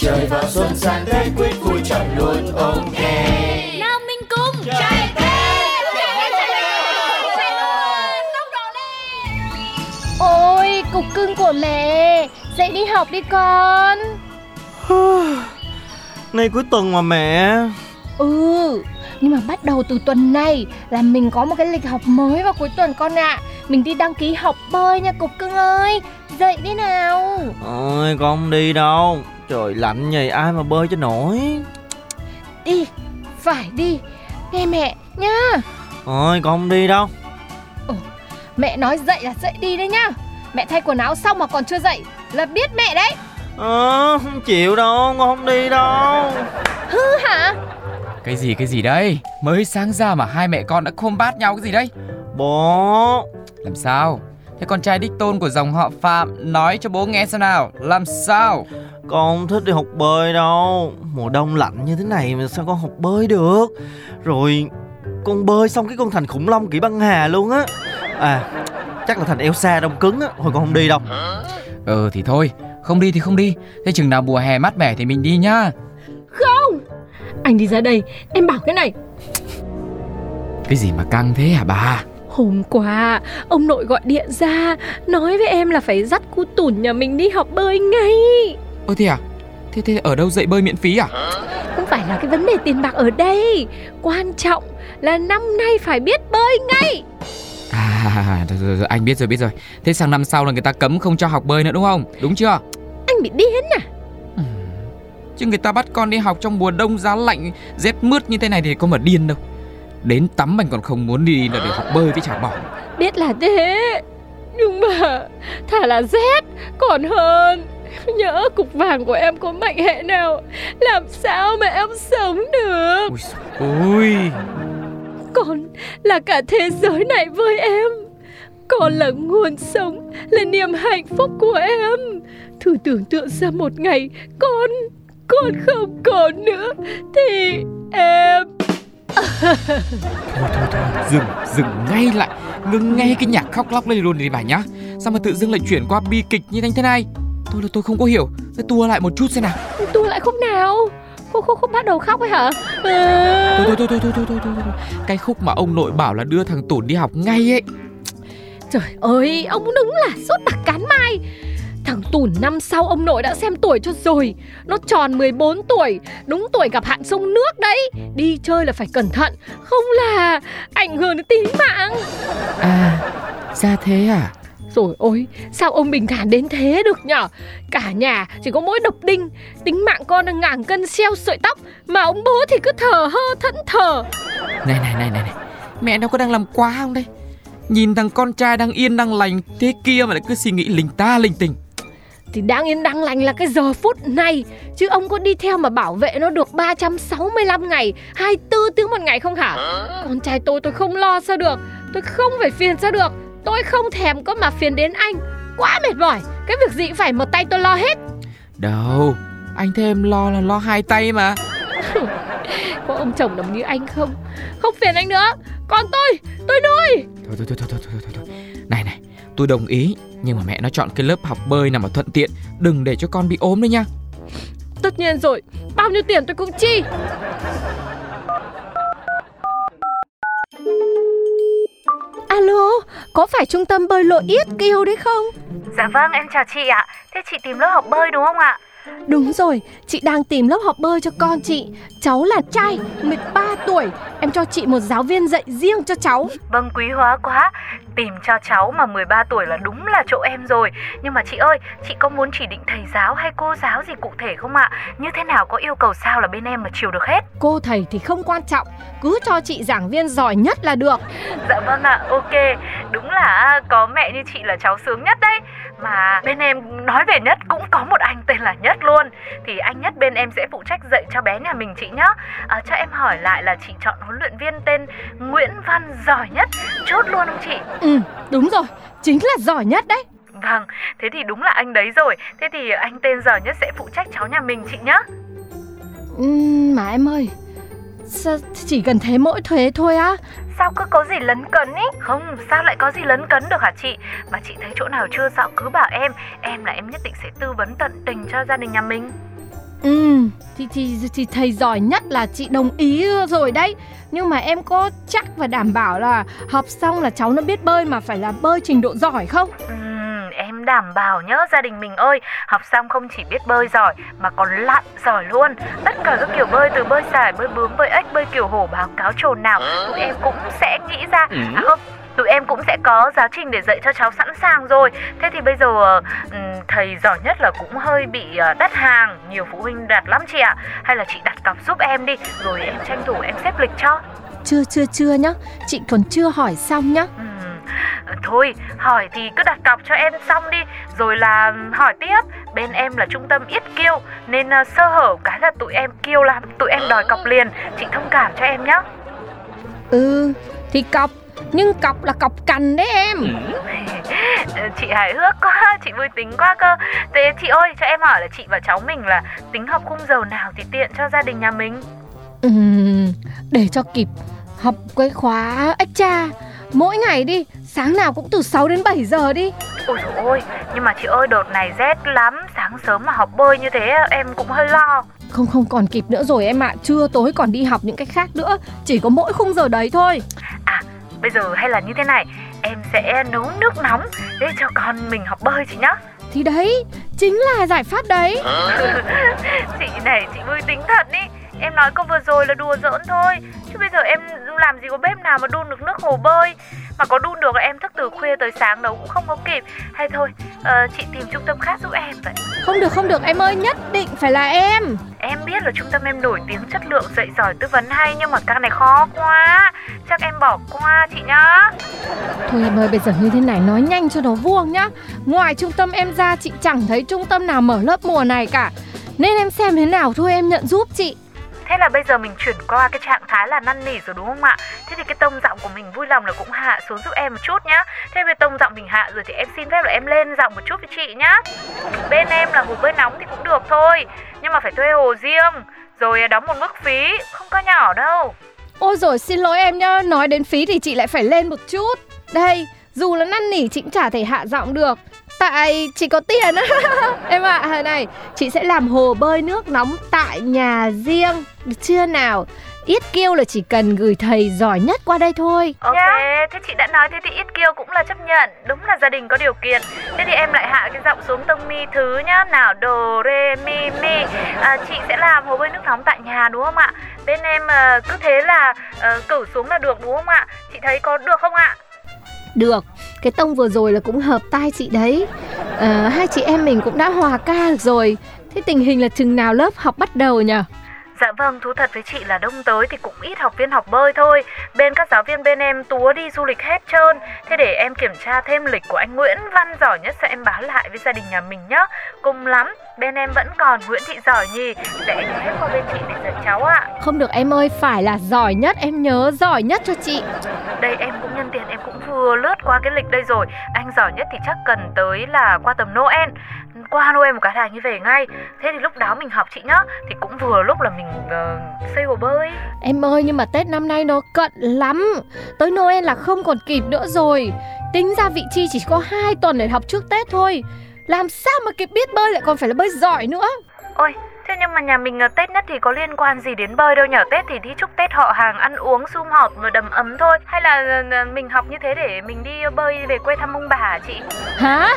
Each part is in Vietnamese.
Trời vào xuân sang Tết quyết vui chọn luôn ok Nam Minh Cung Chạy Ôi, cục cưng của mẹ. Dậy đi học đi con. Nay cuối tuần mà mẹ. Ừ, nhưng mà bắt đầu từ tuần này là mình có một cái lịch học mới vào cuối tuần con ạ. Mình đi đăng ký học bơi nha cục cưng ơi. Dậy đi nào. Ôi con không đi đâu Trời lạnh vậy ai mà bơi cho nổi? Đi, phải đi. Nghe mẹ nha Ôi con không đi đâu. Mẹ nói dậy là dậy đi đấy nhá. Mẹ thay quần áo xong mà còn chưa dậy Là biết mẹ đấy. Ờ không chịu đâu con không đi đâu. Hư hả? Cái gì cái gì đây? Mới sáng ra mà hai mẹ con đã khôm bát nhau cái gì đây? Bố. Làm sao? Thế con trai đích tôn của dòng họ Phạm nói cho bố nghe xem nào. Làm sao? Con không thích đi học bơi đâu. Mùa đông lạnh như thế này mà sao con học bơi được? Rồi con bơi xong cái con thành khủng long kỹ băng hà luôn á. À chắc là thành Elsa đông cứng á Thôi con không đi đâu. Ừ thì thôi. Không đi thì không đi. Thế chừng nào mùa hè mát mẻ thì mình đi nhá. Không! Anh đi ra đây Em bảo cái này. Cái gì mà căng thế hả bà? Hôm qua Ông nội gọi điện ra Nói với em là phải dắt cu tủn nhà mình đi học bơi ngay Ơ thế à? Thế thế ở đâu dạy bơi miễn phí à? Không phải là cái vấn đề tiền bạc ở đây. Quan trọng là năm nay phải biết bơi ngay. À rồi, rồi, rồi, anh biết rồi biết rồi. Thế sang năm sau là người ta cấm không cho học bơi nữa đúng không? Đúng chưa? Anh bị điên à? Chứ người ta bắt con đi học trong mùa đông giá lạnh Rét mướt như thế này thì có mà điên đâu. Đến tắm anh còn không muốn đi là để học bơi với chả bỏ. Biết là thế. Nhưng mà Thà là rét Còn hơn Nhỡ cục vàng của em có mạnh hệ nào? Làm sao mà em sống được? Ui, ôi Con là cả thế giới này với em. Con là nguồn sống Là niềm hạnh phúc của em. Thử tưởng tượng ra một ngày Con Con không còn nữa Thì em Thôi thôi thôi Dừng dừng ngay lại. Ngưng ngay cái nhạc khóc lóc lên luôn đi bà nhá. Sao mà tự dưng lại chuyển qua bi kịch như thế này Tôi là tôi không có hiểu. Thế tua lại một chút xem nào. Tua lại khúc nào? Khúc khúc khúc bắt đầu khóc ấy hả? À... Thôi thôi thôi thôi thôi thôi thôi thôi. Cái khúc mà ông nội bảo là đưa thằng Tủn đi học ngay ấy. Trời ơi Ông đúng là sốt đặc cán mai. Thằng Tùn năm sau ông nội đã xem tuổi cho rồi. Nó tròn 14 tuổi Đúng tuổi gặp hạn sông nước đấy. Đi chơi là phải cẩn thận Không là ảnh hưởng đến tính mạng. À ra thế à Rồi ôi Sao ông bình thản đến thế được nhở? Cả nhà chỉ có mỗi độc đinh Tính mạng con đang ngàn cân xeo sợi tóc Mà ông bố thì cứ thở hơ thẫn thờ. Này này này này này Mẹ nó có đang làm quá không đây? Nhìn thằng con trai đang yên đang lành Thế kia mà lại cứ suy nghĩ linh ta linh tinh Thì đang yên đang lành là cái giờ phút này Chứ ông có đi theo mà bảo vệ nó được 365 ngày 24 tiếng một ngày không hả? Con trai tôi tôi không lo sao được Tôi không phải phiền sao được Tôi không thèm có mà phiền đến anh. Quá mệt mỏi. Cái việc gì cũng phải một tay tôi lo hết. Đâu Anh thêm lo là lo hai tay mà. Có ông chồng nào như anh không? Không phiền anh nữa. Còn tôi Tôi nuôi. Thôi thôi thôi thôi thôi thôi thôi thôi. Này này Tôi đồng ý. Nhưng mà mẹ nó chọn cái lớp học bơi nào mà thuận tiện. Đừng để cho con bị ốm đấy nha. Tất nhiên rồi. Bao nhiêu tiền tôi cũng chi Alo Có phải trung tâm bơi lội yết kêu đấy không Dạ vâng, em chào chị ạ. Thế chị tìm lớp học bơi đúng không ạ? Đúng rồi, chị đang tìm lớp học bơi cho con chị. Cháu là trai, 13 tuổi. Em cho chị một giáo viên dạy riêng cho cháu. Vâng quý hóa quá. Tìm cho cháu mà 13 tuổi là đúng là chỗ em rồi. Nhưng mà chị ơi Chị có muốn chỉ định thầy giáo hay cô giáo gì cụ thể không ạ? Như thế nào có yêu cầu sao là bên em mà chiều được hết? Cô thầy thì không quan trọng. Cứ cho chị giảng viên giỏi nhất là được. Dạ vâng ạ ok. Đúng là có mẹ như chị là cháu sướng nhất đấy mà bên em nói về Nhất cũng có một anh tên là Nhất luôn. Thì anh Nhất bên em sẽ phụ trách dạy cho bé nhà mình chị nhá. À, Cho em hỏi lại là chị chọn huấn luyện viên tên Nguyễn Văn giỏi nhất Chốt luôn không chị? Ừ đúng rồi Chính là giỏi nhất đấy. Vâng, thế thì đúng là anh đấy rồi. Thế thì anh tên giỏi nhất sẽ phụ trách cháu nhà mình chị nhá. Ừ, Mà em ơi Sao chỉ cần thế mỗi thuế thôi á? Sao cứ có gì lấn cấn ý? Không sao lại có gì lấn cấn được hả chị? Mà chị thấy chỗ nào chưa rõ cứ bảo em Em là em nhất định sẽ tư vấn tận tình cho gia đình nhà mình. Ừ thì, thì, thì thầy giỏi nhất là chị đồng ý rồi đấy. Nhưng mà em có chắc và đảm bảo là học xong là cháu nó biết bơi mà phải là bơi trình độ giỏi không? Ừ đảm bảo nhớ gia đình mình ơi. Học xong không chỉ biết bơi giỏi mà còn lặn giỏi luôn. Tất cả các kiểu bơi từ bơi xài, bơi bướm, bơi ếch, bơi kiểu hổ báo cáo trồn nào Tụi em cũng sẽ nghĩ ra. Ừ. À không, tụi em cũng sẽ có giáo trình để dạy cho cháu sẵn sàng rồi. Thế thì bây giờ thầy giỏi nhất là cũng hơi bị ờ, đắt hàng nhiều phụ huynh đặt lắm chị ạ. Hay là chị đặt cọc giúp em đi rồi em tranh thủ em xếp lịch cho. Chưa chưa chưa nhá. Chị còn chưa hỏi xong nhá. Ừ Thôi, hỏi thì cứ đặt cọc cho em xong đi. Rồi là hỏi tiếp. Bên em là trung tâm ít kêu Nên uh, sơ hở cái là tụi em kêu lắm Tụi em đòi cọc liền. Chị thông cảm cho em nhé Ừ, thì cọc nhưng cọc là cọc cằn đấy em. Chị hài hước quá, chị vui tính quá cơ. Thế chị ơi, cho em hỏi là chị và cháu mình là tính học khung giờ nào thì tiện cho gia đình nhà mình? Ừ, để cho kịp. Học cái khóa extra Mỗi ngày đi, sáng nào cũng từ 6 đến 7 giờ đi. Ôi dồi ôi, nhưng mà chị ơi đợt này rét lắm. Sáng sớm mà học bơi như thế em cũng hơi lo. Không không còn kịp nữa rồi em ạ. À. Trưa tối còn đi học những cái khác nữa. Chỉ có mỗi khung giờ đấy thôi. À, bây giờ hay là như thế này. Em sẽ nấu nước nóng để cho con mình học bơi chị nhá. Thì đấy, chính là giải pháp đấy. Chị này, chị vui tính thật đi Em nói câu vừa rồi là đùa giỡn thôi. Chứ bây giờ em làm gì có bếp nào mà đun được nước hồ bơi. Mà có đun được là em thức từ khuya tới sáng đâu cũng không có kịp. Hay thôi uh, chị tìm trung tâm khác giúp em vậy. Không được không được. Em ơi nhất định phải là em. Em biết là trung tâm em nổi tiếng chất lượng dạy giỏi tư vấn hay Nhưng mà ca này khó quá. Chắc em bỏ qua chị nhá. Thôi em ơi bây giờ như thế này nói nhanh cho nó vuông nhá. Ngoài trung tâm em ra chị chẳng thấy trung tâm nào mở lớp mùa này cả. Nên em xem thế nào thôi em nhận giúp chị Thế là bây giờ mình chuyển qua cái trạng thái là năn nỉ rồi đúng không ạ? Thế thì cái tông giọng của mình vui lòng là cũng hạ xuống giúp em một chút nhá. Thế về tông giọng mình hạ rồi thì em xin phép là em lên giọng một chút với chị nhá. Bên em là hồ bơi nóng thì cũng được thôi, nhưng mà phải thuê hồ riêng, rồi à, đóng một mức phí, không có nhỏ đâu. Ôi rồi xin lỗi em nhá, nói đến phí thì chị lại phải lên một chút. Đây, dù là năn nỉ chị cũng chả thể hạ giọng được Tại chị có tiền. Á Em ạ, à, này Chị sẽ làm hồ bơi nước nóng tại nhà riêng. Được chưa nào Yết kiêu là chỉ cần gửi thầy giỏi nhất qua đây thôi. Ok, thế chị đã nói thế thì Yết kiêu cũng là chấp nhận. Đúng là gia đình có điều kiện. Thế thì em lại hạ cái giọng xuống tông mi thứ nhá. Nào, đồ, re, mi, mi. À, Chị sẽ làm hồ bơi nước nóng tại nhà đúng không ạ? Bên em uh, cứ thế là uh, cử xuống là được đúng không ạ? Chị thấy có được không ạ được. Cái tông vừa rồi là cũng hợp tai chị đấy. À, hai chị em mình cũng đã hòa ca được rồi. Thế tình hình là chừng nào lớp học bắt đầu nhỉ Dạ vâng, thú thật với chị là đông tới thì cũng ít học viên học bơi thôi. Bên các giáo viên bên em túa đi du lịch hết trơn. Thế để em kiểm tra thêm lịch của anh Nguyễn Văn giỏi nhất sẽ em báo lại với gia đình nhà mình nhá. Cùng lắm, bên em vẫn còn Nguyễn Thị giỏi nhì. Để ghé qua bên chị để dạy cháu ạ. À. Không được em ơi, phải là giỏi nhất, em nhớ giỏi nhất cho chị. Đây em cũng nhân tiện em cũng vừa lướt qua cái lịch đây rồi. Anh giỏi nhất thì chắc cần tới là qua tầm Noel qua Noel một cái là như về ngay. Thế thì lúc đó mình học chị nhá Thì cũng vừa lúc là mình uh, xây hồ bơi. Em ơi nhưng mà Tết năm nay nó cận lắm. Tới Noel là không còn kịp nữa rồi. Tính ra vị chi chỉ có 2 tuần để học trước Tết thôi. Làm sao mà kịp biết bơi lại còn phải là bơi giỏi nữa? Ôi Thế nhưng mà nhà mình Tết nhất thì có liên quan gì đến bơi đâu nhở? Tết thì đi chúc Tết họ hàng ăn uống sum họp và đầm ấm thôi. Hay là ờ, mình học như thế để mình đi bơi về quê thăm ông bà hả chị? Hả?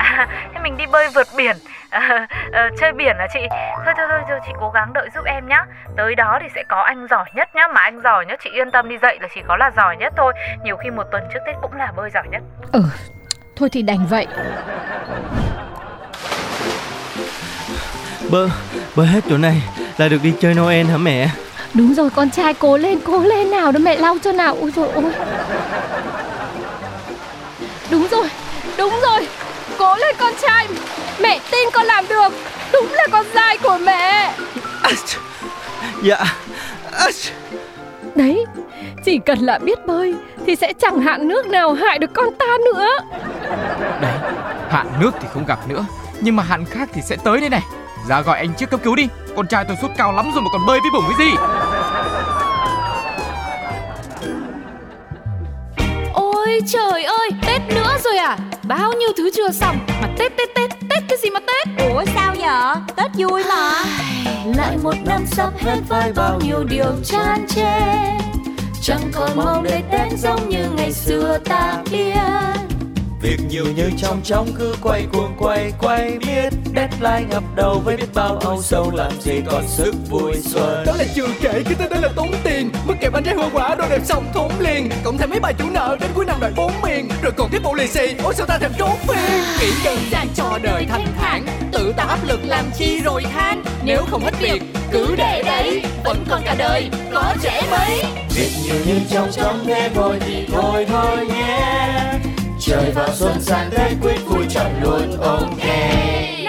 À, thế mình đi bơi vượt biển. À, à, chơi biển hả chị? Thôi thôi thôi, thôi chị cố gắng đợi giúp em nhá. Tới đó thì sẽ có anh giỏi nhất nhá. Mà anh giỏi nhất chị yên tâm đi dậy là chỉ có là giỏi nhất thôi. Nhiều khi một tuần trước tết cũng là bơi giỏi nhất. Ừ Thôi thì đành vậy. Bơi, bơi hết chỗ này là được đi chơi Noel hả mẹ? Đúng rồi con trai cố lên cố lên nào đó mẹ lau cho nào. Ôi rồi ôi. Đúng rồi Đúng rồi Trai. Mẹ tin con làm được. Đúng là con trai của mẹ. Dạ Đấy Chỉ cần là biết bơi Thì sẽ chẳng hạn nước nào hại được con ta nữa. Đấy, hạn nước thì không gặp nữa Nhưng mà hạn khác thì sẽ tới đây này. Ra gọi anh trước cấp cứu đi. Con trai tôi sốt cao lắm rồi mà còn bơi với bổng cái gì? Ôi trời ơi, Tết nữa rồi à Bao nhiêu thứ chưa xong Mà Tết Tết Tết, Tết cái gì mà Tết? Ủa sao vậy? Tết vui mà. Lại một năm sắp hết với bao nhiêu điều chan chê. Chẳng còn mong để Tết giống như ngày xưa ta biết Việc nhiều như trong trong cứ quay cuồng quay quay biết Deadline ngập đầu với biết bao âu sầu. Làm gì còn sức vui xuân? Đó là chưa kể cái tên đó là tốn tiền. Mất kẹp bánh trái hoa quả đồ đẹp xong thốn liền. Cộng thêm mấy bài chủ nợ đến cuối năm đợi bốn miền. Rồi còn tiếp bộ lì xì Ôi sao ta thèm trốn phiền Nghĩ đơn giản cho đời thanh thản. Tự tạo áp lực làm chi rồi than. Nếu không hết việc cứ để đấy. Vẫn còn cả đời có trẻ mấy Việc nhiều như trong trong thế thôi thì thôi thôi nhé trời vào xuân sang tết quyết vui chọn luôn ok.